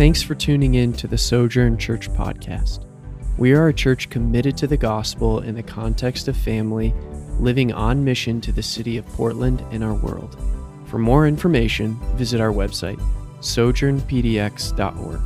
Thanks for tuning in to the Sojourn Church podcast. We are a church committed to the gospel in the context of family, living on mission to the city of Portland and our world. For more information, visit our website, sojournpdx.org.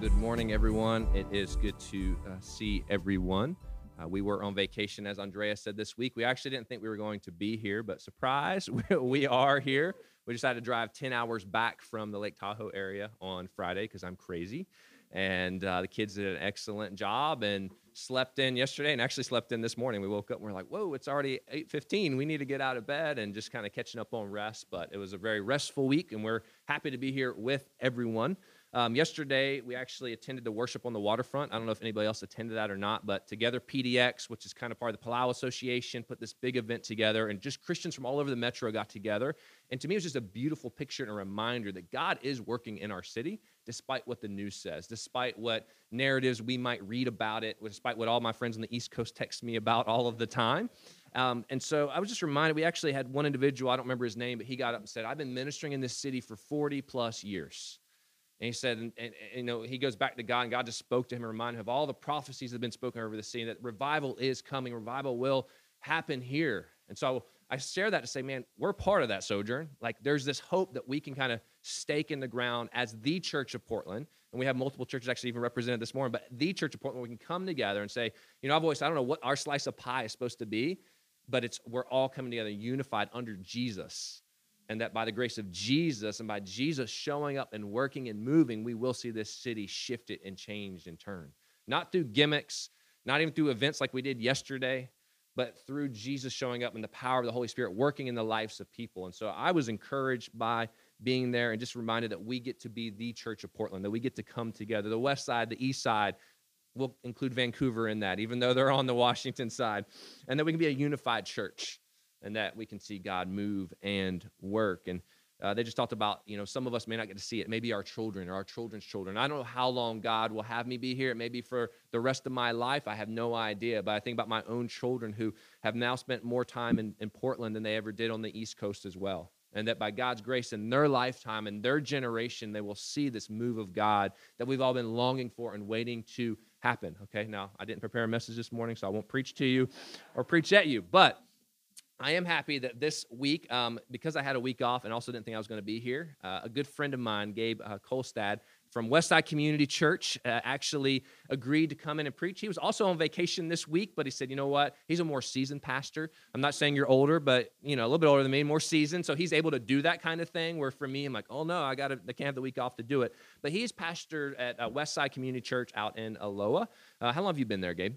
Good morning, everyone. It is good to uh, see everyone. Uh, we were on vacation, as Andrea said this week. We actually didn't think we were going to be here, but surprise, we are here. We decided to drive 10 hours back from the Lake Tahoe area on Friday because I'm crazy. And uh, the kids did an excellent job and slept in yesterday and actually slept in this morning. We woke up and we're like, whoa, it's already 8.15. We need to get out of bed and just kind of catching up on rest. But it was a very restful week, and we're happy to be here with everyone. Um, yesterday, we actually attended the worship on the waterfront. I don't know if anybody else attended that or not, but Together PDX, which is kind of part of the Palau Association, put this big event together, and just Christians from all over the metro got together. And to me, it was just a beautiful picture and a reminder that God is working in our city, despite what the news says, despite what narratives we might read about it, despite what all my friends on the East Coast text me about all of the time. Um, and so I was just reminded, we actually had one individual, I don't remember his name, but he got up and said, I've been ministering in this city for 40 plus years. And he said, and, and, and, you know, he goes back to God, and God just spoke to him and reminded him of all the prophecies that have been spoken over the scene that revival is coming, revival will happen here. And so I share that to say, man, we're part of that sojourn. Like, there's this hope that we can kind of stake in the ground as the church of Portland. And we have multiple churches actually even represented this morning, but the church of Portland, we can come together and say, you know, I've always, I don't know what our slice of pie is supposed to be, but it's we're all coming together unified under Jesus and that by the grace of Jesus and by Jesus showing up and working and moving, we will see this city shifted and changed and turned. Not through gimmicks, not even through events like we did yesterday, but through Jesus showing up and the power of the Holy Spirit working in the lives of people. And so I was encouraged by being there and just reminded that we get to be the church of Portland, that we get to come together. The west side, the east side, we'll include Vancouver in that, even though they're on the Washington side, and that we can be a unified church and that we can see God move and work. And uh, they just talked about, you know, some of us may not get to see it. Maybe our children or our children's children. I don't know how long God will have me be here. It may be for the rest of my life. I have no idea. But I think about my own children who have now spent more time in, in Portland than they ever did on the East Coast as well. And that by God's grace in their lifetime and their generation, they will see this move of God that we've all been longing for and waiting to happen. Okay, now I didn't prepare a message this morning, so I won't preach to you or preach at you. But I am happy that this week, um, because I had a week off and also didn't think I was going to be here, uh, a good friend of mine, Gabe uh, Kolstad from Westside Community Church, uh, actually agreed to come in and preach. He was also on vacation this week, but he said, you know what? He's a more seasoned pastor. I'm not saying you're older, but you know, a little bit older than me, more seasoned. So he's able to do that kind of thing. Where for me, I'm like, oh no, I got to, I can't have the week off to do it. But he's pastored at uh, Westside Community Church out in Aloha. Uh, how long have you been there, Gabe?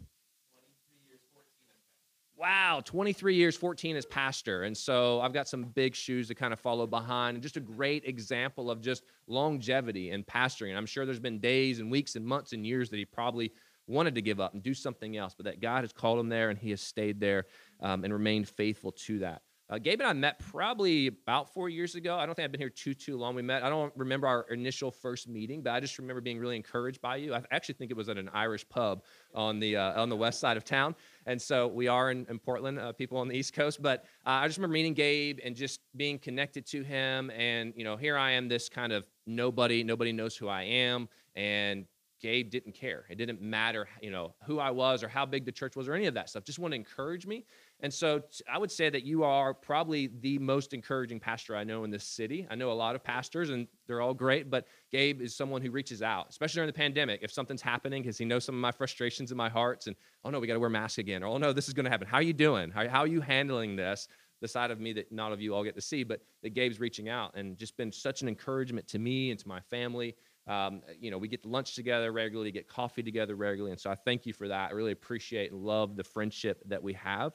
Wow, 23 years, 14 as pastor. And so I've got some big shoes to kind of follow behind and just a great example of just longevity and pastoring. And I'm sure there's been days and weeks and months and years that he probably wanted to give up and do something else, but that God has called him there and he has stayed there um, and remained faithful to that. Uh, Gabe and I met probably about four years ago. I don't think I've been here too too long. We met. I don't remember our initial first meeting, but I just remember being really encouraged by you. I actually think it was at an Irish pub on the uh, on the west side of town, and so we are in, in Portland. Uh, people on the East Coast, but uh, I just remember meeting Gabe and just being connected to him. And you know, here I am, this kind of nobody. Nobody knows who I am, and Gabe didn't care. It didn't matter, you know, who I was or how big the church was or any of that stuff. Just want to encourage me. And so I would say that you are probably the most encouraging pastor I know in this city. I know a lot of pastors and they're all great, but Gabe is someone who reaches out, especially during the pandemic. If something's happening, because he knows some of my frustrations in my hearts and, oh no, we got to wear masks again. Or, oh no, this is going to happen. How are you doing? How, how are you handling this? The side of me that none of you all get to see, but that Gabe's reaching out and just been such an encouragement to me and to my family. Um, you know, we get to lunch together regularly, get coffee together regularly. And so I thank you for that. I really appreciate and love the friendship that we have.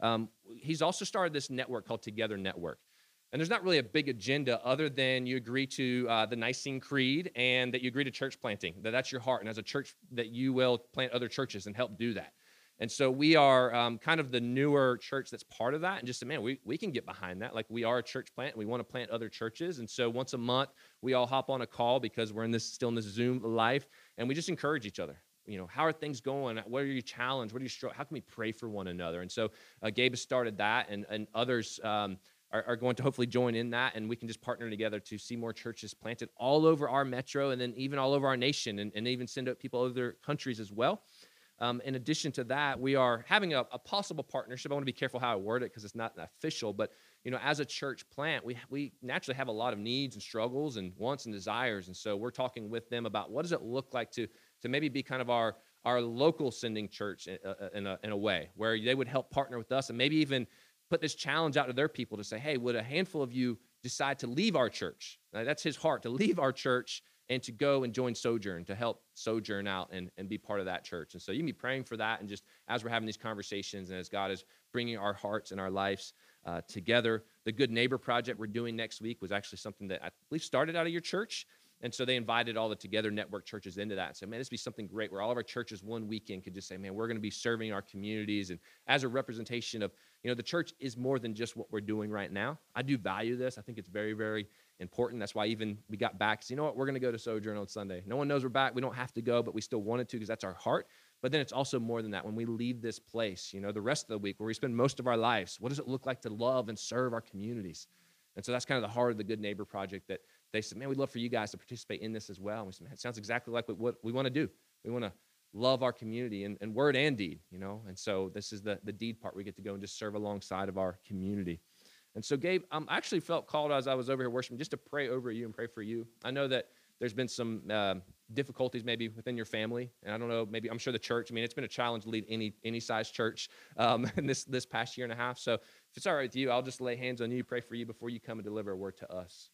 Um, he's also started this network called Together Network. And there's not really a big agenda other than you agree to uh, the Nicene Creed and that you agree to church planting, that that's your heart. And as a church, that you will plant other churches and help do that. And so we are um, kind of the newer church that's part of that. And just, man, we, we can get behind that. Like we are a church plant. We want to plant other churches. And so once a month, we all hop on a call because we're in this still in this Zoom life. And we just encourage each other. You know, how are things going? What are you challenged? What are you struggle? How can we pray for one another? And so uh, Gabe has started that, and, and others um, are, are, going to hopefully join in that, and we can just partner together to see more churches planted all over our metro and then even all over our nation, and, and even send out people other countries as well. Um, in addition to that, we are having a, a possible partnership. I want to be careful how I word it because it's not official, but you know, as a church plant, we we naturally have a lot of needs and struggles and wants and desires, and so we're talking with them about what does it look like to to maybe be kind of our our local sending church in, uh, uh, in, a, in a way where they would help partner with us and maybe even put this challenge out to their people to say, hey, would a handful of you decide to leave our church? Now, that's his heart to leave our church and to go and join Sojourn to help Sojourn out and, and be part of that church. And so you can be praying for that. And just as we're having these conversations and as God is bringing our hearts and our lives uh, together, the Good Neighbor Project we're doing next week was actually something that I believe started out of your church. And so they invited all the Together Network churches into that and said, man, this would be something great where all of our churches one weekend could just say, man, we're going to be serving our communities. And as a representation of, you know, the church is more than just what we're doing right now. I do value this. I think it's very, very important. That's why even we got back. So, you know what? We're going to go to Sojourn on Sunday. No one knows we're back. We don't have to go, but we still wanted to because that's our heart. But then it's also more than that. When we leave this place, you know, the rest of the week where we spend most of our lives, what does it look like to love and serve our communities? And so that's kind of the heart of the Good Neighbor Project that they said, man, we'd love for you guys to participate in this as well. And we said, man, it sounds exactly like what we want to do. We want to love our community and, and word and deed, you know. And so this is the, the deed part. We get to go and just serve alongside of our community. And so, Gabe, um, I actually felt called as I was over here worshiping just to pray over you and pray for you. I know that there's been some uh, difficulties maybe within your family, and I don't know, maybe I'm sure the church. I mean, it's been a challenge to lead any any size church um, in this this past year and a half. So, if it's all right with you, I'll just lay hands on you, pray for you before you come and deliver a word to us.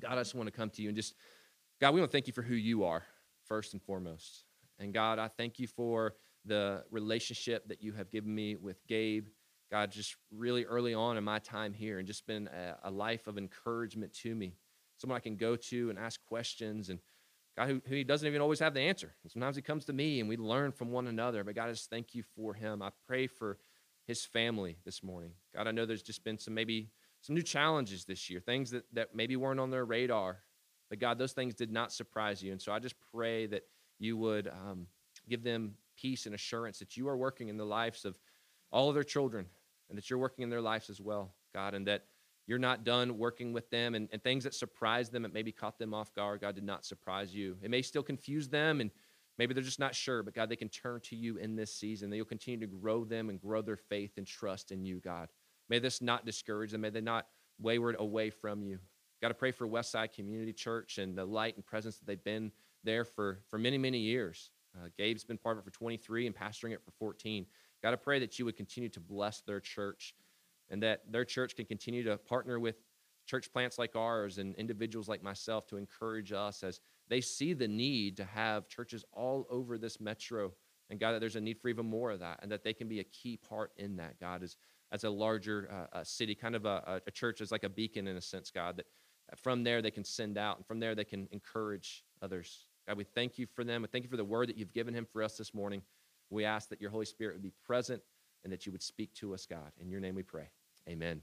God, I just want to come to you and just, God, we want to thank you for who you are first and foremost. And God, I thank you for the relationship that you have given me with Gabe. God, just really early on in my time here, and just been a, a life of encouragement to me. Someone I can go to and ask questions, and God, who, who he doesn't even always have the answer. Sometimes he comes to me, and we learn from one another. But God, I just thank you for him. I pray for his family this morning. God, I know there's just been some maybe some new challenges this year, things that, that maybe weren't on their radar. But God, those things did not surprise you. And so I just pray that you would um, give them peace and assurance that you are working in the lives of all of their children and that you're working in their lives as well, God, and that you're not done working with them and, and things that surprised them, it maybe caught them off guard, God did not surprise you. It may still confuse them and maybe they're just not sure, but God, they can turn to you in this season. That you'll continue to grow them and grow their faith and trust in you, God. May this not discourage them. May they not wayward away from you. Got to pray for Westside Community Church and the light and presence that they've been there for, for many, many years. Uh, Gabe's been part of it for 23 and pastoring it for 14. Got to pray that you would continue to bless their church and that their church can continue to partner with church plants like ours and individuals like myself to encourage us as they see the need to have churches all over this metro. And God, that there's a need for even more of that and that they can be a key part in that, God, is as a larger uh, a city, kind of a, a church as like a beacon in a sense, God, that from there they can send out and from there they can encourage others. God, we thank you for them. We thank you for the word that you've given him for us this morning. We ask that your Holy Spirit would be present and that you would speak to us, God. In your name we pray. Amen.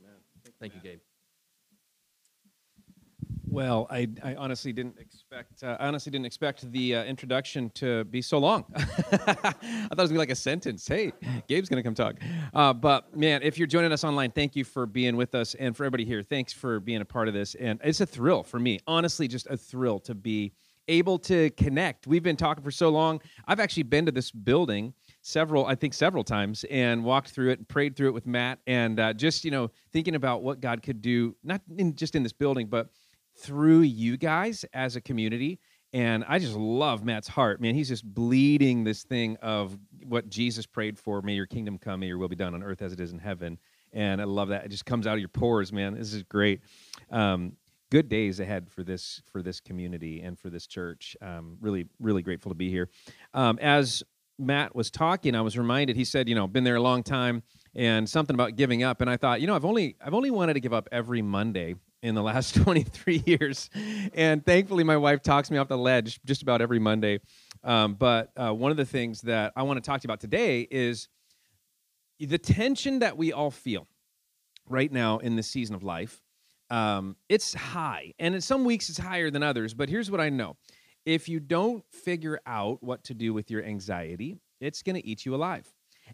Amen. Thank you, Gabe. Well, I, I honestly didn't expect uh, I honestly didn't expect the uh, introduction to be so long. I thought it was gonna be like a sentence. Hey, Gabe's gonna come talk. Uh, but man, if you're joining us online, thank you for being with us, and for everybody here, thanks for being a part of this. And it's a thrill for me, honestly, just a thrill to be able to connect. We've been talking for so long. I've actually been to this building several, I think several times, and walked through it and prayed through it with Matt, and uh, just you know thinking about what God could do, not in, just in this building, but through you guys as a community. And I just love Matt's heart, man. He's just bleeding this thing of what Jesus prayed for. May your kingdom come, may your will be done on earth as it is in heaven. And I love that. It just comes out of your pores, man. This is great. Um, good days ahead for this for this community and for this church. Um, really, really grateful to be here. Um, as Matt was talking, I was reminded. He said, you know, been there a long time, and something about giving up. And I thought, you know, I've only I've only wanted to give up every Monday in the last 23 years. And thankfully, my wife talks me off the ledge just about every Monday. Um, but uh, one of the things that I want to talk to you about today is the tension that we all feel right now in this season of life. Um, it's high, and in some weeks it's higher than others. But here's what I know if you don't figure out what to do with your anxiety, it's going to eat you alive.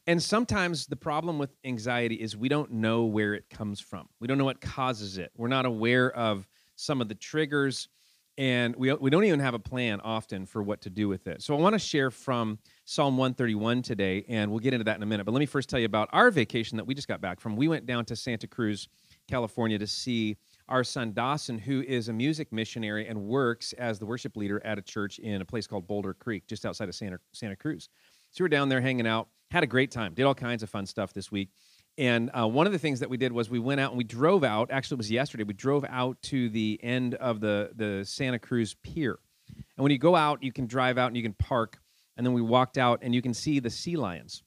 And sometimes the problem with anxiety is we don't know where it comes from. We don't know what causes it. We're not aware of some of the triggers, and we, we don't even have a plan often for what to do with it. So I want to share from Psalm 131 today, and we'll get into that in a minute. But let me first tell you about our vacation that we just got back from. We went down to Santa Cruz, California to see our son Dawson, who is a music missionary and works as the worship leader at a church in a place called Boulder Creek, just outside of Santa, Santa Cruz. So we're down there hanging out, had a great time, did all kinds of fun stuff this week. And uh, one of the things that we did was we went out and we drove out. Actually, it was yesterday. We drove out to the end of the the Santa Cruz Pier. And when you go out, you can drive out and you can park. And then we walked out and you can see the sea lions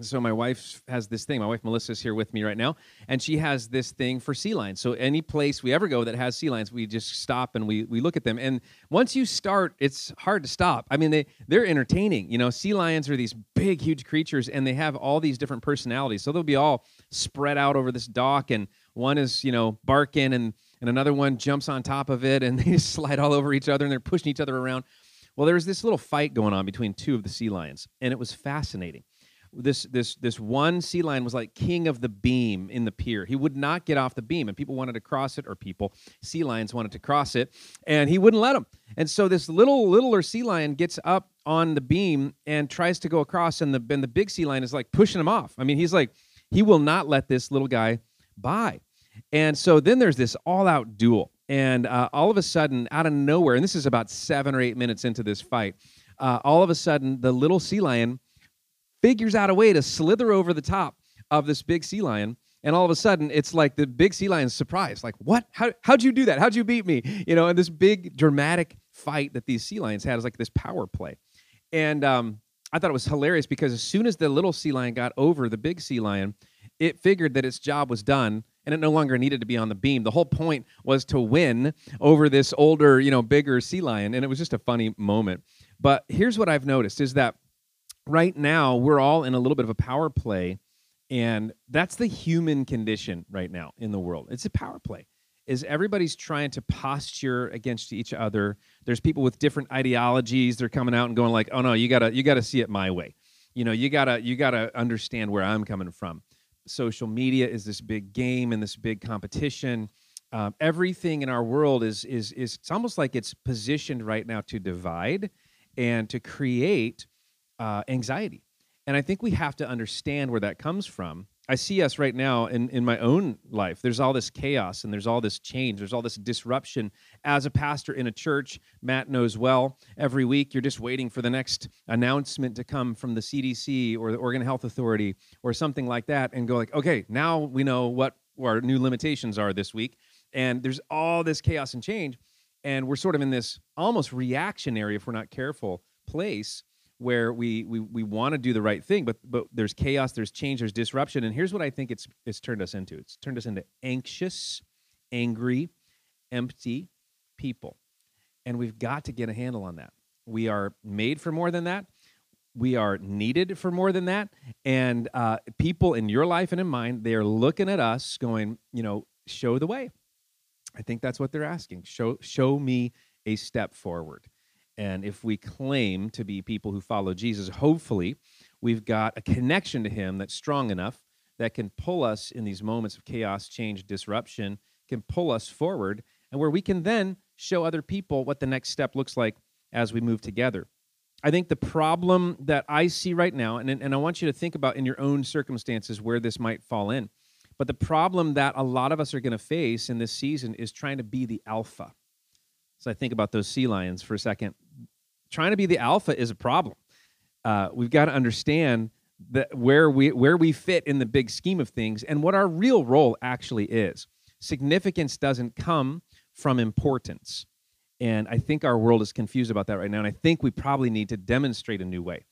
so my wife has this thing. My wife melissa's here with me right now and she has this thing for sea lions. So any place we ever go that has sea lions we just stop and we, we look at them. And once you start it's hard to stop. I mean they, they're entertaining. You know sea lions are these big huge creatures and they have all these different personalities. So they'll be all spread out over this dock and one is you know barking and, and another one jumps on top of it and they slide all over each other and they're pushing each other around. Well there was this little fight going on between two of the sea lions and it was fascinating this this this one sea lion was like king of the beam in the pier. He would not get off the beam, and people wanted to cross it, or people sea lions wanted to cross it, and he wouldn't let them. And so this little littler sea lion gets up on the beam and tries to go across, and the and the big sea lion is like pushing him off. I mean, he's like he will not let this little guy by. And so then there's this all out duel. And uh, all of a sudden, out of nowhere, and this is about seven or eight minutes into this fight, uh, all of a sudden, the little sea lion figures out a way to slither over the top of this big sea lion and all of a sudden it's like the big sea lion's surprised like what? How, how'd you do that? How'd you beat me? You know and this big dramatic fight that these sea lions had is like this power play. And um, i thought it was hilarious because as soon as the little sea lion got over the big sea lion it figured that its job was done and it no longer needed to be on the beam. The whole point was to win over this older you know bigger sea lion and it was just a funny moment. But here's what i've noticed is that right now we're all in a little bit of a power play and that's the human condition right now in the world. It's a power play is everybody's trying to posture against each other. There's people with different ideologies. They're coming out and going like oh no you gotta you gotta see it my way. You know you gotta you gotta understand where i'm coming from. Social media is this big game and this big competition. Um, everything in our world is is is it's almost like it's positioned right now to divide and to create uh, anxiety. And I think we have to understand where that comes from. I see us right now in, in my own life. There's all this chaos and there's all this change. There's all this disruption. As a pastor in a church, Matt knows well, every week you're just waiting for the next announcement to come from the CDC or the Oregon Health Authority or something like that and go like, okay, now we know what our new limitations are this week. And there's all this chaos and change. And we're sort of in this almost reactionary, if we're not careful, place where we we, we want to do the right thing, but but there's chaos, there's change, there's disruption, and here's what I think it's it's turned us into. It's turned us into anxious, angry, empty people, and we've got to get a handle on that. We are made for more than that. We are needed for more than that, and uh, people in your life and in mine, they are looking at us, going, you know, show the way. I think that's what they're asking. Show show me a step forward. And if we claim to be people who follow Jesus, hopefully we've got a connection to him that's strong enough that can pull us in these moments of chaos, change, disruption, can pull us forward, and where we can then show other people what the next step looks like as we move together. I think the problem that I see right now, and, and I want you to think about in your own circumstances where this might fall in, but the problem that a lot of us are going to face in this season is trying to be the alpha. So I think about those sea lions for a second. Trying to be the alpha is a problem. Uh, we've got to understand that where we where we fit in the big scheme of things and what our real role actually is. Significance doesn't come from importance. And I think our world is confused about that right now. And I think we probably need to demonstrate a new way.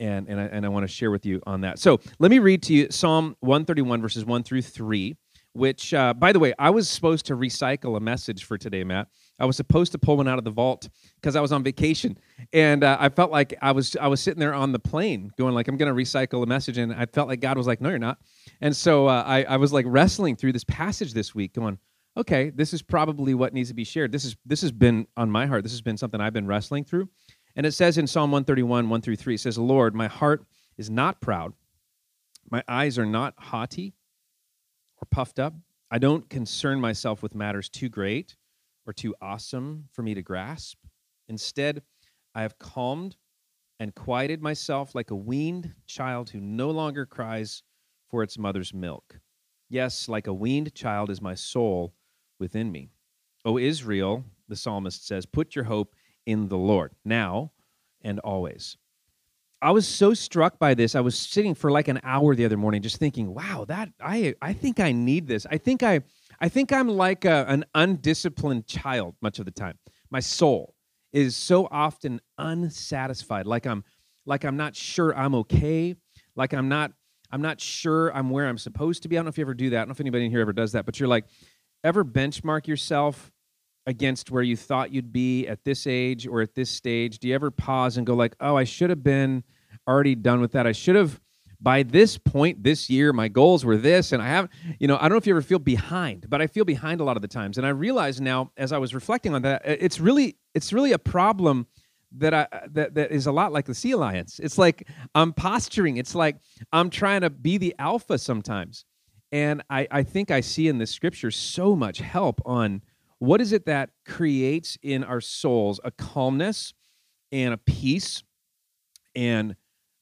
And, and I, and I want to share with you on that. So let me read to you Psalm 131, verses 1 through 3 which, uh, by the way, I was supposed to recycle a message for today, Matt. I was supposed to pull one out of the vault because I was on vacation, and uh, I felt like I was I was sitting there on the plane, going like I'm going to recycle a message, and I felt like God was like, No, you're not. And so uh, I, I was like wrestling through this passage this week, going, Okay, this is probably what needs to be shared. This is this has been on my heart. This has been something I've been wrestling through, and it says in Psalm 131, 1 through 3, it says, Lord, my heart is not proud, My eyes are not haughty or puffed up. I don't concern myself with matters too great or too awesome for me to grasp. Instead, I have calmed and quieted myself like a weaned child who no longer cries for its mother's milk. Yes, like a weaned child is my soul within me. O Israel, the psalmist says, put your hope in the Lord now and always. I was so struck by this. I was sitting for like an hour the other morning just thinking, wow, that I I think I need this. I think I I think I'm like a, an undisciplined child much of the time. My soul is so often unsatisfied, like I'm like I'm not sure I'm okay, like I'm not I'm not sure I'm where I'm supposed to be. I don't know if you ever do that. I don't know if anybody in here ever does that, but you're like, ever benchmark yourself against where you thought you'd be at this age or at this stage? Do you ever pause and go like, "Oh, I should have been already done with that. I should have by this point this year my goals were this and I have, you know, I don't know if you ever feel behind, but I feel behind a lot of the times. And I realize now as I was reflecting on that, it's really it's really a problem that I that that is a lot like the sea lions. It's like I'm posturing. It's like I'm trying to be the alpha sometimes. And I, I think I see in this scripture so much help on what is it that creates in our souls a calmness and a peace and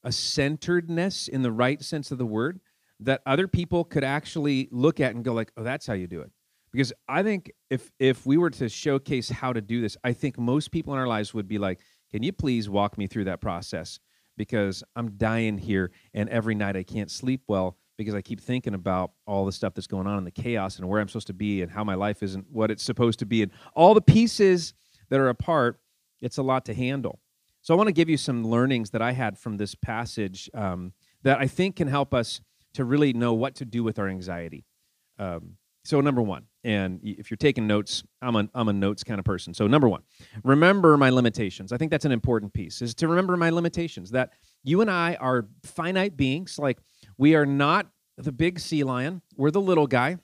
a centeredness in the right sense of the word that other people could actually look at and go like, "Oh, that's how you do it." Because I think if if we were to showcase how to do this, I think most people in our lives would be like, "Can you please walk me through that process?" Because I'm dying here, and every night I can't sleep well because I keep thinking about all the stuff that's going on and the chaos and where I'm supposed to be and how my life isn't what it's supposed to be and all the pieces that are apart. It's a lot to handle. So I want to give you some learnings that I had from this passage um, that I think can help us to really know what to do with our anxiety. Um, so number one, and if you're taking notes, I'm a, I'm a notes kind of person. So number one, remember my limitations. I think that's an important piece is to remember my limitations that you and I are finite beings. Like we are not the big sea lion. We're the little guy.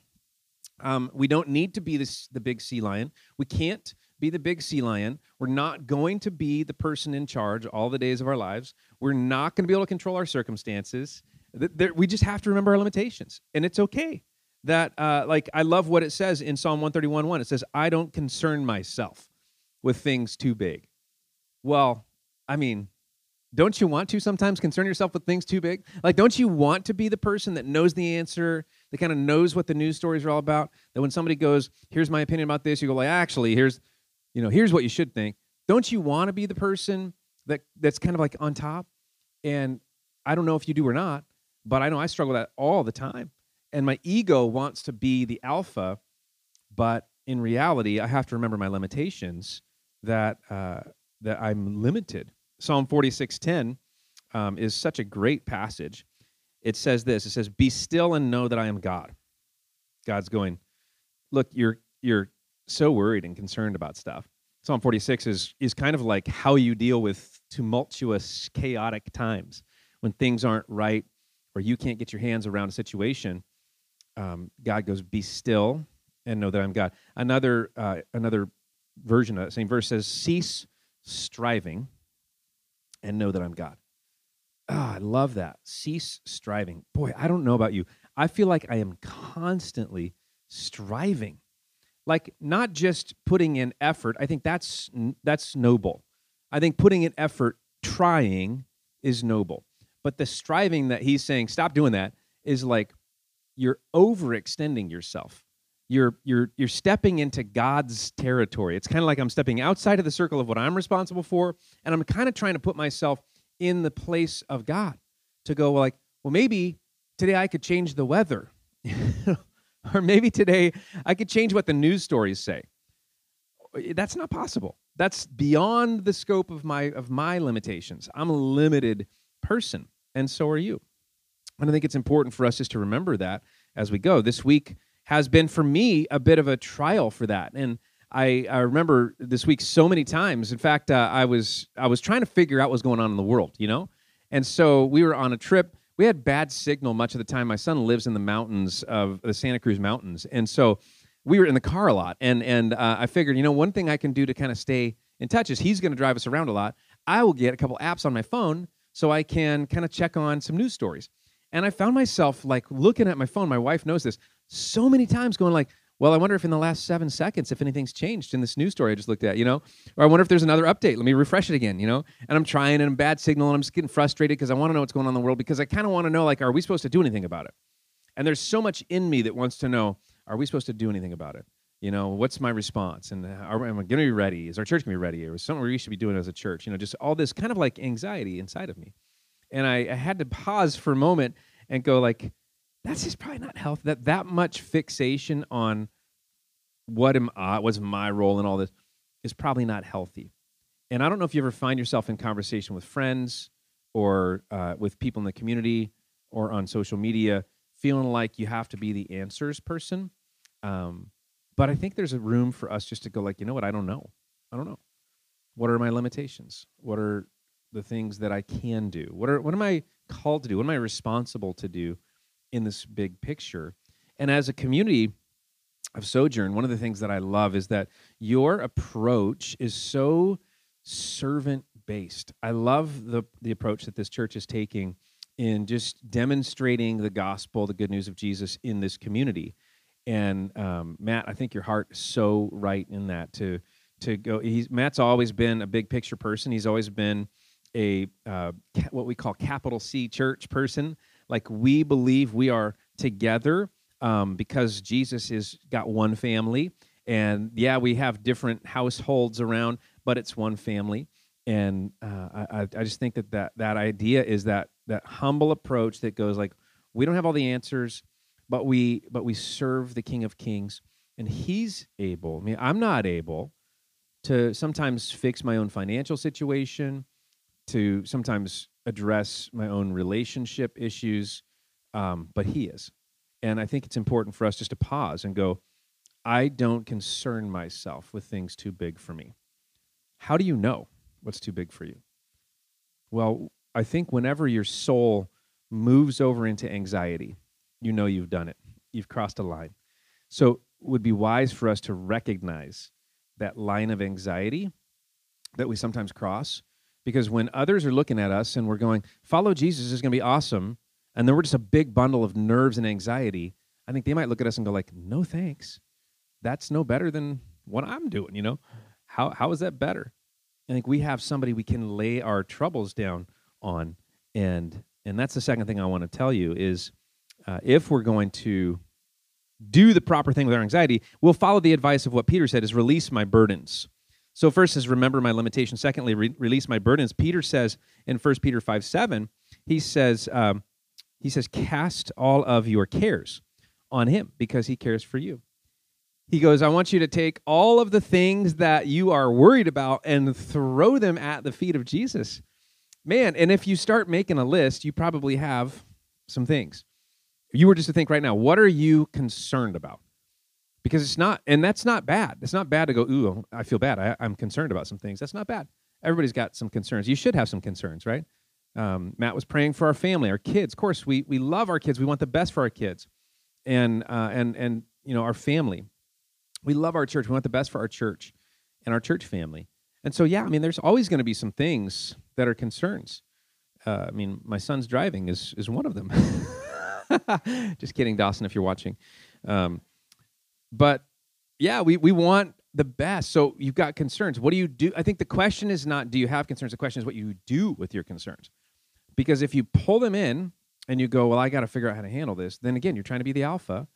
Um, we don't need to be this, the big sea lion. We can't be the big sea lion. We're not going to be the person in charge all the days of our lives. We're not going to be able to control our circumstances. We just have to remember our limitations, and it's okay. That uh, like I love what it says in Psalm 131 1. It says, I don't concern myself with things too big. Well, I mean, don't you want to sometimes concern yourself with things too big? Like, don't you want to be the person that knows the answer, that kind of knows what the news stories are all about? That when somebody goes, "Here's my opinion about this," you go like, "Actually, here's, you know, here's what you should think." Don't you want to be the person that that's kind of like on top? And I don't know if you do or not, but I know I struggle with that all the time. And my ego wants to be the alpha, but in reality, I have to remember my limitations. That uh, that I'm limited Psalm 46:10 um, is such a great passage. It says this. It says, "Be still and know that I am God." God's going, "Look, you're you're so worried and concerned about stuff." Psalm 46 is is kind of like how you deal with tumultuous, chaotic times when things aren't right or you can't get your hands around a situation. Um, God goes, "Be still and know that I'm God." Another uh, another version of that same verse says, "Cease striving." and know that I'm God. Oh, I love that. Cease striving. Boy, I don't know about you. I feel like I am constantly striving. Like not just putting in effort. I think that's that's noble. I think putting in effort, trying is noble. But the striving that he's saying, stop doing that, is like you're overextending yourself. You're you're you're stepping into God's territory. It's kind of like I'm stepping outside of the circle of what I'm responsible for, and I'm kind of trying to put myself in the place of God to go like, well, maybe today I could change the weather, or maybe today I could change what the news stories say. That's not possible. That's beyond the scope of my of my limitations. I'm a limited person, and so are you. And I think it's important for us just to remember that as we go. This week, has been for me a bit of a trial for that. And I, I remember this week so many times. In fact, uh, I was I was trying to figure out what's going on in the world, you know. And so we were on a trip. We had bad signal much of the time. My son lives in the mountains of the Santa Cruz Mountains, and so we were in the car a lot. And and uh, I figured, you know, one thing I can do to kind of stay in touch is he's going to drive us around a lot. I will get a couple apps on my phone so I can kind of check on some news stories. And I found myself like looking at my phone. My wife knows this so many times, going like, well, I wonder if in the last seven seconds, if anything's changed in this news story I just looked at, you know, or I wonder if there's another update. Let me refresh it again, you know. And I'm trying, and I'm bad signal, and I'm just getting frustrated because I want to know what's going on in the world because I kind of want to know, like, are we supposed to do anything about it? And there's so much in me that wants to know, are we supposed to do anything about it? You know, what's my response? And uh, are, am I going to be ready? Is our church going to be ready? Or is something we should be doing as a church? You know, just all this kind of like anxiety inside of me. And I, I had to pause for a moment and go like, that's just probably not healthy. That that much fixation on what am I, what's my role in all this is probably not healthy. And I don't know if you ever find yourself in conversation with friends or uh, with people in the community or on social media feeling like you have to be the answers person. Um, but I think there's a room for us just to go like, you know what? I don't know. I don't know. What are my limitations? What are the things that I can do? What are what am I called to do? What am I responsible to do in this big picture? And as a community, of Sojourn, one of the things that I love is that your approach is so servant based. I love the the approach that this church is taking in just demonstrating the gospel, the good news of Jesus in this community. And um, Matt, I think your heart is so right in that to to go. He's Matt's always been a big picture person. He's always been a uh, what we call capital C church person. Like we believe we are together um, because Jesus is got one family, and yeah, we have different households around, but it's one family. And uh, I, I just think that, that that idea is that that humble approach that goes like, we don't have all the answers, but we but we serve the King of Kings, and He's able. I mean, I'm not able to sometimes fix my own financial situation, to sometimes address my own relationship issues, um, but He is. And I think it's important for us just to pause and go, I don't concern myself with things too big for me. How do you know what's too big for you? Well, I think whenever your soul moves over into anxiety, you know you've done it. You've crossed a line. So it would be wise for us to recognize that line of anxiety that we sometimes cross because when others are looking at us and we're going, follow Jesus is going to be awesome, and then we're just a big bundle of nerves and anxiety, I think they might look at us and go like, "No thanks. That's no better than what I'm doing, you know? How how is that better?" I think we have somebody we can lay our troubles down on and and that's the second thing I want to tell you is uh, if we're going to do the proper thing with our anxiety, we'll follow the advice of what Peter said is release my burdens. So first is remember my limitation. Secondly, re- release my burdens. Peter says in 1 Peter 5, 7, he says, um, he says, Cast all of your cares on him because he cares for you. He goes, I want you to take all of the things that you are worried about and throw them at the feet of Jesus. Man, and if you start making a list, you probably have some things. If you were just to think right now, what are you concerned about? Because it's not, and that's not bad. It's not bad to go, ooh, I feel bad. I, I'm concerned about some things. That's not bad. Everybody's got some concerns. You should have some concerns, right? Um, Matt was praying for our family, our kids. Of course, we we love our kids. We want the best for our kids, and uh, and and you know our family. We love our church. We want the best for our church and our church family. And so, yeah, I mean, there's always going to be some things that are concerns. Uh, I mean, my son's driving is is one of them. Just kidding, Dawson, if you're watching. Um, but yeah, we we want the best. So you've got concerns. What do you do? I think the question is not do you have concerns. The question is what you do with your concerns. Because if you pull them in and you go, well, I got to figure out how to handle this, then again, you're trying to be the alpha.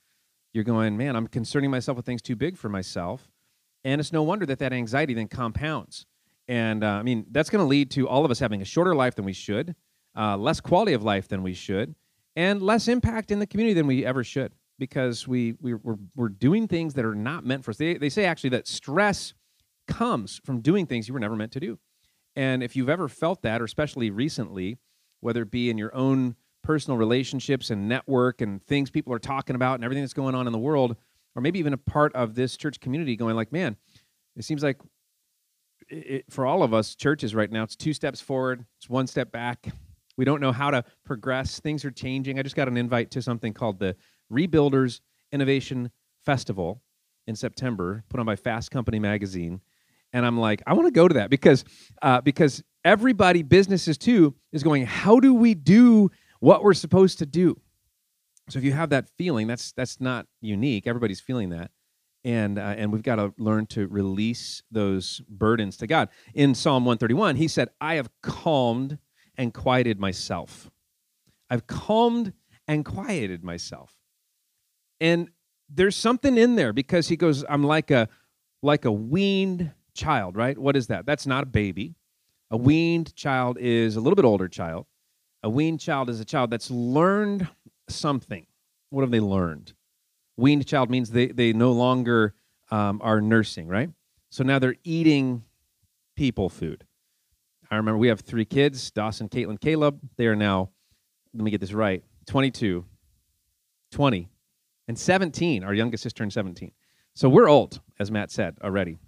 You're going, man, I'm concerning myself with things too big for myself. And it's no wonder that that anxiety then compounds. And uh, I mean, that's going to lead to all of us having a shorter life than we should, uh, less quality of life than we should, and less impact in the community than we ever should because we, we, we're, we're doing things that are not meant for us. They, they say actually that stress comes from doing things you were never meant to do. And if you've ever felt that, or especially recently, whether it be in your own personal relationships and network and things people are talking about and everything that's going on in the world, or maybe even a part of this church community going like, man, it seems like it, for all of us churches right now, it's two steps forward, it's one step back. We don't know how to progress. Things are changing. I just got an invite to something called the Rebuilders Innovation Festival in September, put on by Fast Company magazine and I'm like, I want to go to that because uh, because everybody, businesses too, is going. How do we do what we're supposed to do. So if you have that feeling, that's that's not unique. Everybody's feeling that, and uh, and we've got to learn to release those burdens to God. In Psalm 131, he said, "I have calmed and quieted myself. I've calmed and quieted myself." And there's something in there because he goes, "I'm like a like a weaned child." Right? What is that? That's not a baby. A weaned child is a little bit older child. A weaned child is a child that's learned something. What have they learned? Weaned child means they, they no longer um, are nursing, right? So now they're eating people food. I remember we have three kids Dawson, Caitlin, Caleb. They are now, let me get this right, 22, 20, and 17. Our youngest sister turned 17. So we're old, as Matt said already.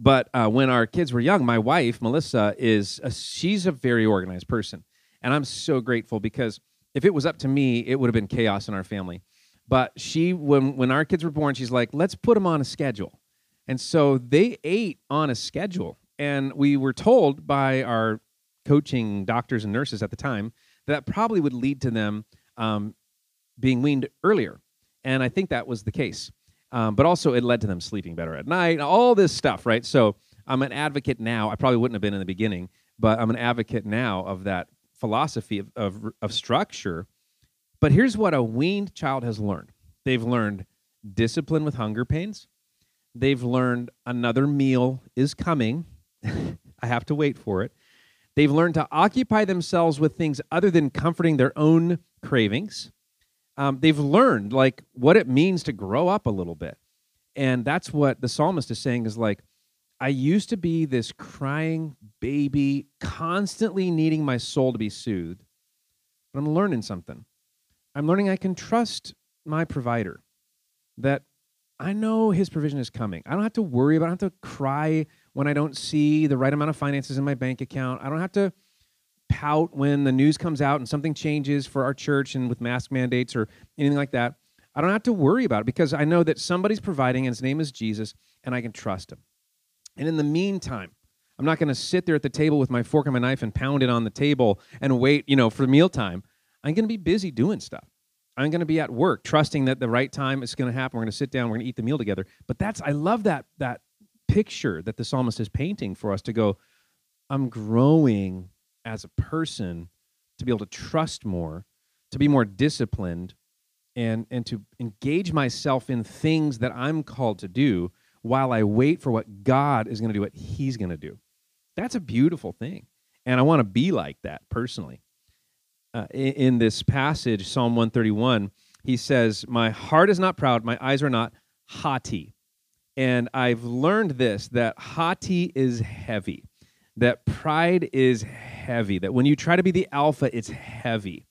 But uh, when our kids were young, my wife, Melissa, is a, she's a very organized person. And I'm so grateful because if it was up to me, it would have been chaos in our family. But she, when when our kids were born, she's like, let's put them on a schedule. And so they ate on a schedule. And we were told by our coaching doctors and nurses at the time that, that probably would lead to them um, being weaned earlier. And I think that was the case. Um, but also, it led to them sleeping better at night, all this stuff, right? So I'm an advocate now. I probably wouldn't have been in the beginning, but I'm an advocate now of that philosophy of, of, of structure. But here's what a weaned child has learned they've learned discipline with hunger pains, they've learned another meal is coming. I have to wait for it. They've learned to occupy themselves with things other than comforting their own cravings. Um, they've learned like what it means to grow up a little bit, and that's what the psalmist is saying is like I used to be this crying baby, constantly needing my soul to be soothed. But I'm learning something. I'm learning I can trust my provider, that I know his provision is coming. I don't have to worry about I don't have to cry when I don't see the right amount of finances in my bank account. I don't have to pout when the news comes out and something changes for our church and with mask mandates or anything like that. I don't have to worry about it because I know that somebody's providing and his name is Jesus and I can trust him. And in the meantime, I'm not going to sit there at the table with my fork and my knife and pound it on the table and wait, you know, for mealtime. I'm going to be busy doing stuff. I'm going to be at work, trusting that the right time is going to happen. We're going to sit down. We're going to eat the meal together. But that's I love that that picture that the psalmist is painting for us to go. I'm growing as a person to be able to trust more, to be more disciplined, and and to engage myself in things that I'm called to do while I wait for what God is going to do, what He's going to do. That's a beautiful thing. And I want to be like that personally. Uh, in, in this passage, Psalm 131, he says, My heart is not proud, my eyes are not haughty. And I've learned this that haughty is heavy, that pride is heavy, that when you try to be the alpha, it's heavy.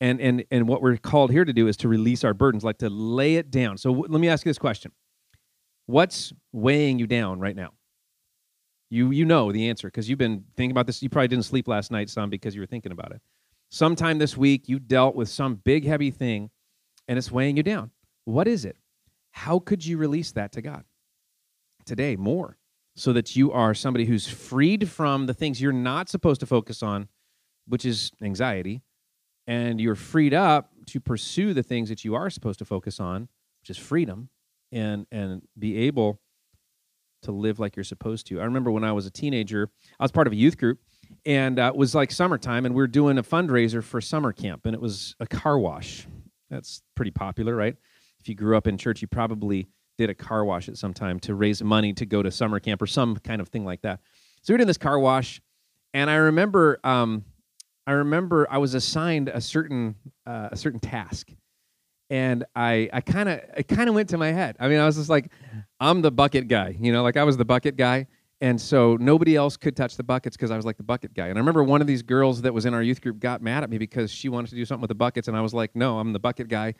And, and, and what we're called here to do is to release our burdens, like to lay it down. So w- let me ask you this question What's weighing you down right now? You you know the answer because you've been thinking about this. You probably didn't sleep last night, some because you were thinking about it. Sometime this week, you dealt with some big heavy thing, and it's weighing you down. What is it? How could you release that to God today more, so that you are somebody who's freed from the things you're not supposed to focus on, which is anxiety, and you're freed up to pursue the things that you are supposed to focus on, which is freedom and and be able to live like you're supposed to. I remember when I was a teenager, I was part of a youth group, and uh, it was like summertime, and we were doing a fundraiser for summer camp, and it was a car wash. That's pretty popular, right? If you grew up in church, you probably did a car wash at some time to raise money to go to summer camp or some kind of thing like that. So we were doing this car wash, and I remember, um, I remember I was assigned a certain uh, a certain task, and I I kind of it kind of went to my head. I mean, I was just like, I'm the bucket guy, you know, like I was the bucket guy, and so nobody else could touch the buckets because I was like the bucket guy. And I remember one of these girls that was in our youth group got mad at me because she wanted to do something with the buckets, and I was like, no, I'm the bucket guy.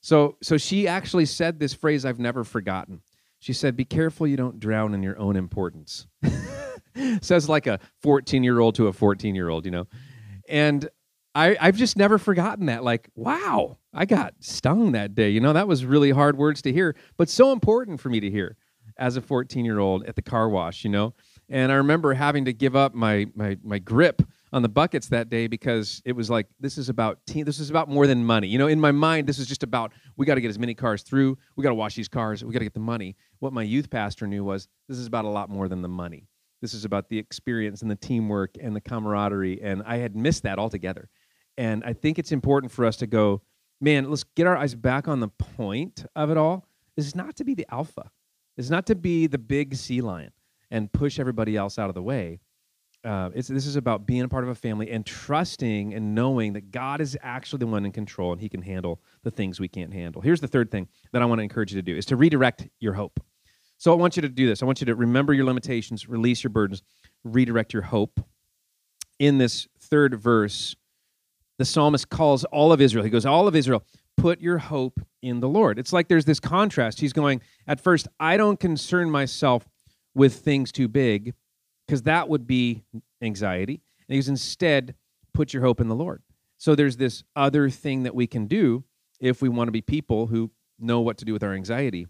So so she actually said this phrase I've never forgotten. She said, "Be careful you don't drown in your own importance." Says like a 14 year old to a 14 year old, you know. And I, I've just never forgotten that. Like, wow, I got stung that day. You know, that was really hard words to hear, but so important for me to hear as a 14 year old at the car wash, you know? And I remember having to give up my, my, my grip on the buckets that day because it was like this is about team this is about more than money. You know in my mind this is just about we got to get as many cars through. We got to wash these cars. We got to get the money. What my youth pastor knew was this is about a lot more than the money. This is about the experience and the teamwork and the camaraderie and i had missed that altogether. And i think it's important for us to go man let's get our eyes back on the point of it all. This is not to be the alpha. It's not to be the big sea lion and push everybody else out of the way uh, this is about being a part of a family and trusting and knowing that God is actually the one in control and He can handle the things we can't handle. Here's the third thing that I want to encourage you to do: is to redirect your hope. So I want you to do this. I want you to remember your limitations, release your burdens, redirect your hope. In this third verse, the psalmist calls all of Israel. He goes, "All of Israel, put your hope in the Lord." It's like there's this contrast. He's going, at first, I don't concern myself with things too big because that would be anxiety. And he goes, instead, put your hope in the Lord. So there's this other thing that we can do if we want to be people who know what to do with our anxiety.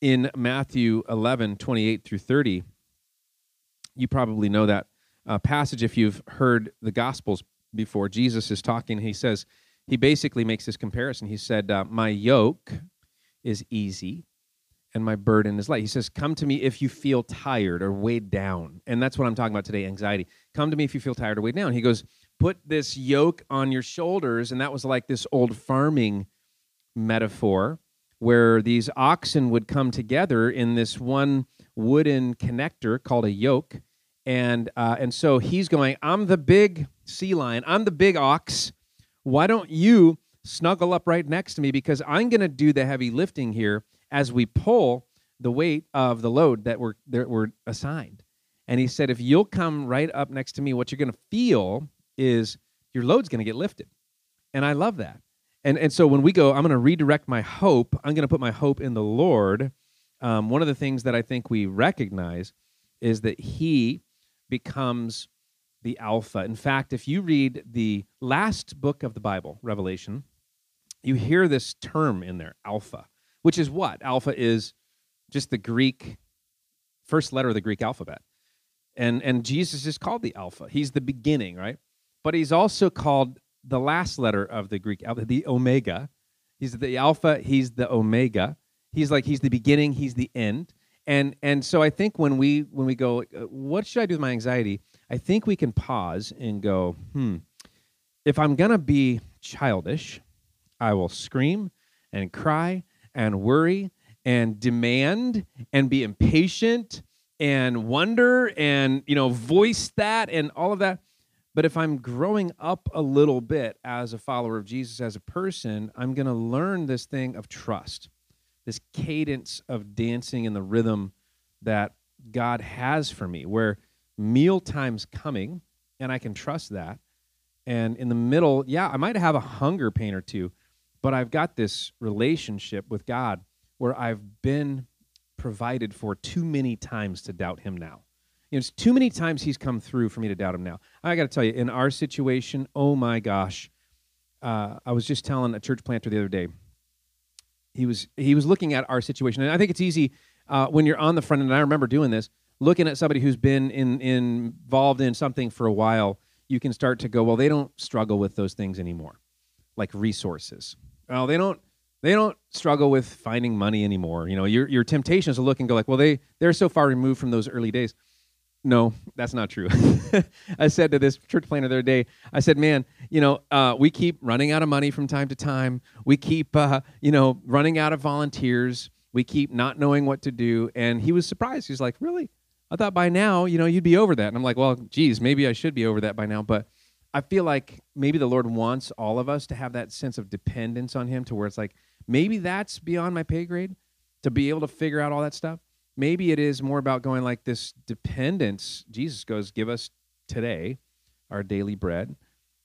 In Matthew 11, 28 through 30, you probably know that uh, passage if you've heard the Gospels before. Jesus is talking. He says, he basically makes this comparison. He said, uh, My yoke is easy and my burden is light. He says, Come to me if you feel tired or weighed down. And that's what I'm talking about today anxiety. Come to me if you feel tired or weighed down. He goes, Put this yoke on your shoulders. And that was like this old farming metaphor where these oxen would come together in this one wooden connector called a yoke. And, uh, and so he's going, I'm the big sea lion, I'm the big ox. Why don't you snuggle up right next to me? Because I'm going to do the heavy lifting here as we pull the weight of the load that we're, that we're assigned. And he said, if you'll come right up next to me, what you're going to feel is your load's going to get lifted. And I love that. And, and so when we go, I'm going to redirect my hope, I'm going to put my hope in the Lord. Um, one of the things that I think we recognize is that He becomes the Alpha. In fact, if you read the last book of the Bible, Revelation, you hear this term in there, Alpha which is what? Alpha is just the Greek, first letter of the Greek alphabet. And, and Jesus is called the Alpha. He's the beginning, right? But he's also called the last letter of the Greek alphabet, the Omega. He's the Alpha, he's the Omega. He's like, he's the beginning, he's the end. And, and so I think when we, when we go, uh, what should I do with my anxiety? I think we can pause and go, hmm, if I'm going to be childish, I will scream and cry and worry and demand and be impatient and wonder and you know voice that and all of that. But if i'm growing up a little bit as a follower of jesus as a person i'm going to learn this thing of trust this cadence of dancing in the rhythm that god has for me where meal time's coming and i can trust that. And in the middle yeah i might have a hunger pain or two but I've got this relationship with God where I've been provided for too many times to doubt Him now. It's too many times He's come through for me to doubt Him now. I got to tell you, in our situation, oh my gosh, uh, I was just telling a church planter the other day. He was he was looking at our situation, and I think it's easy uh, when you're on the front end. And I remember doing this, looking at somebody who's been in, in, involved in something for a while. You can start to go, well, they don't struggle with those things anymore, like resources well, they don't they don't struggle with finding money anymore. You know, your your temptation is to look and go like, well, they they're so far removed from those early days. No, that's not true. I said to this church planter the other day, I said, man, you know, uh, we keep running out of money from time to time. We keep, uh, you know, running out of volunteers. We keep not knowing what to do. And he was surprised. He's like, really? I thought by now, you know, you'd be over that. And I'm like, well, geez, maybe I should be over that by now. But I feel like maybe the Lord wants all of us to have that sense of dependence on Him to where it's like, maybe that's beyond my pay grade to be able to figure out all that stuff. Maybe it is more about going like this dependence. Jesus goes, Give us today our daily bread.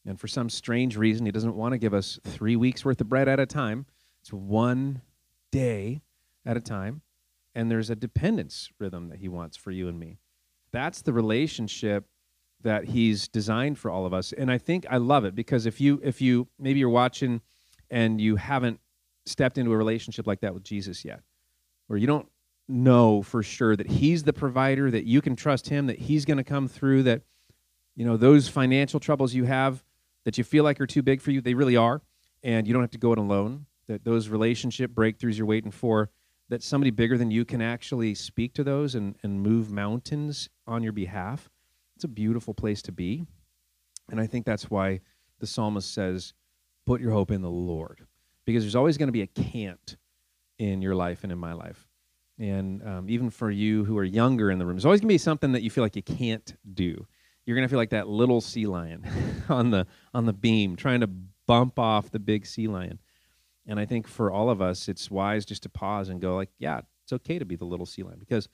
And for some strange reason, He doesn't want to give us three weeks worth of bread at a time, it's one day at a time. And there's a dependence rhythm that He wants for you and me. That's the relationship that he's designed for all of us and i think i love it because if you if you maybe you're watching and you haven't stepped into a relationship like that with jesus yet or you don't know for sure that he's the provider that you can trust him that he's going to come through that You know, those financial troubles you have that you feel like are too big for you, they really are. And you don't have to go it alone. That those relationship breakthroughs you're waiting for, that somebody bigger than you can actually speak to those and, and move mountains on your behalf. It's a beautiful place to be. And I think that's why the psalmist says, put your hope in the Lord. Because there's always going to be a can't in your life and in my life. And um, even for you who are younger in the room, there's always going to be something that you feel like you can't do. You're going to feel like that little sea lion on the on the beam trying to bump off the big sea lion. And I think for all of us, it's wise just to pause and go like, yeah, it's okay to be the little sea lion because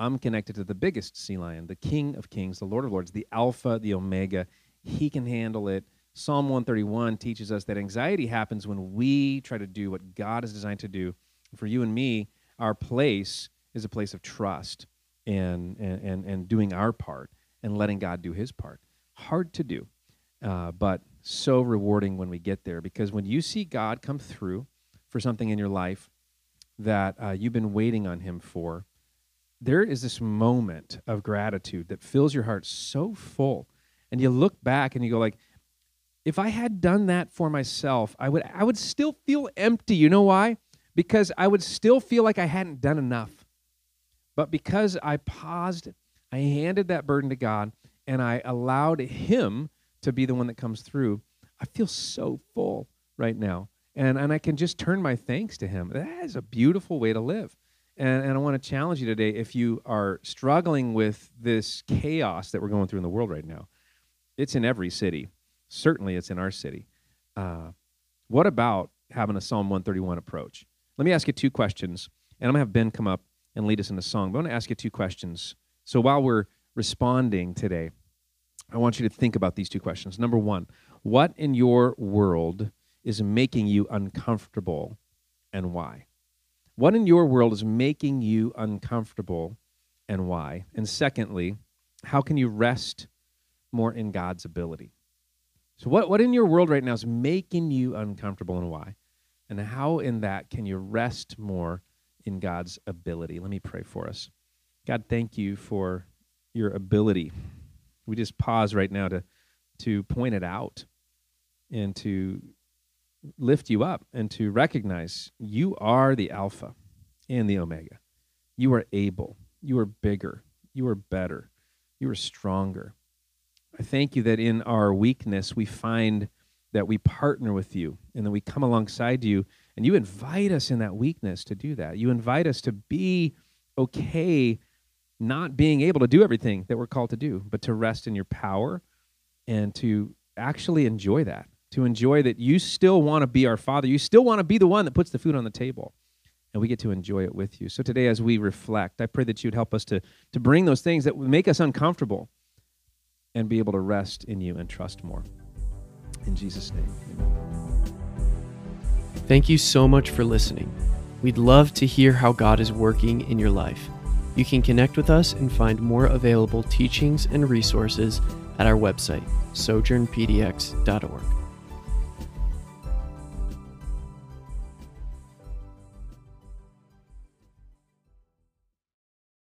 I'm connected to the biggest sea lion, the King of Kings, the Lord of Lords, the Alpha, the Omega. He can handle it. Psalm 131 teaches us that anxiety happens when we try to do what God is designed to do. For you and me, our place is a place of trust and, and, and, doing our part and letting God do his part. Hard to do, uh, but so rewarding when we get there because when you see God come through for something in your life that uh, you've been waiting on him for, there is this moment of gratitude that fills your heart so full. And you look back and you go like, if I had done that for myself, I would I would still feel empty. You know why? Because I would still feel like I hadn't done enough. But because I paused, I handed that burden to God and I allowed him to be the one that comes through, I feel so full right now. And and I can just turn my thanks to him. That is a beautiful way to live. And, and I want to challenge you today if you are struggling with this chaos that we're going through in the world right now, it's in every city. Certainly, it's in our city. Uh, what about having a Psalm 131 approach? Let me ask you two questions, and I'm going to have Ben come up and lead us in the song. But I want to ask you two questions. So while we're responding today, I want you to think about these two questions. Number one, what in your world is making you uncomfortable and why? What in your world is making you uncomfortable and why? And secondly, how can you rest more in God's ability? So, what, what in your world right now is making you uncomfortable and why? And how in that can you rest more in God's ability? Let me pray for us. God, thank you for your ability. We just pause right now to, to point it out and to lift you up and to recognize you are the Alpha and the Omega. You are able. You are bigger. You are better. You are stronger. I thank you that in our weakness, we find that we partner with you and that we come alongside you and you invite us in that weakness to do that. You invite us to be okay not being able to do everything that we're called to do, but to rest in your power and to actually enjoy that to enjoy that you still want to be our Father. You still want to be the one that puts the food on the table. And we get to enjoy it with you. So today, as we reflect, I pray that you'd help us to, to bring those things that make us uncomfortable and be able to rest in you and trust more. In Jesus' name. Thank you so much for listening. We'd love to hear how God is working in your life. You can connect with us and find more available teachings and resources at our website, sojournpdx.org.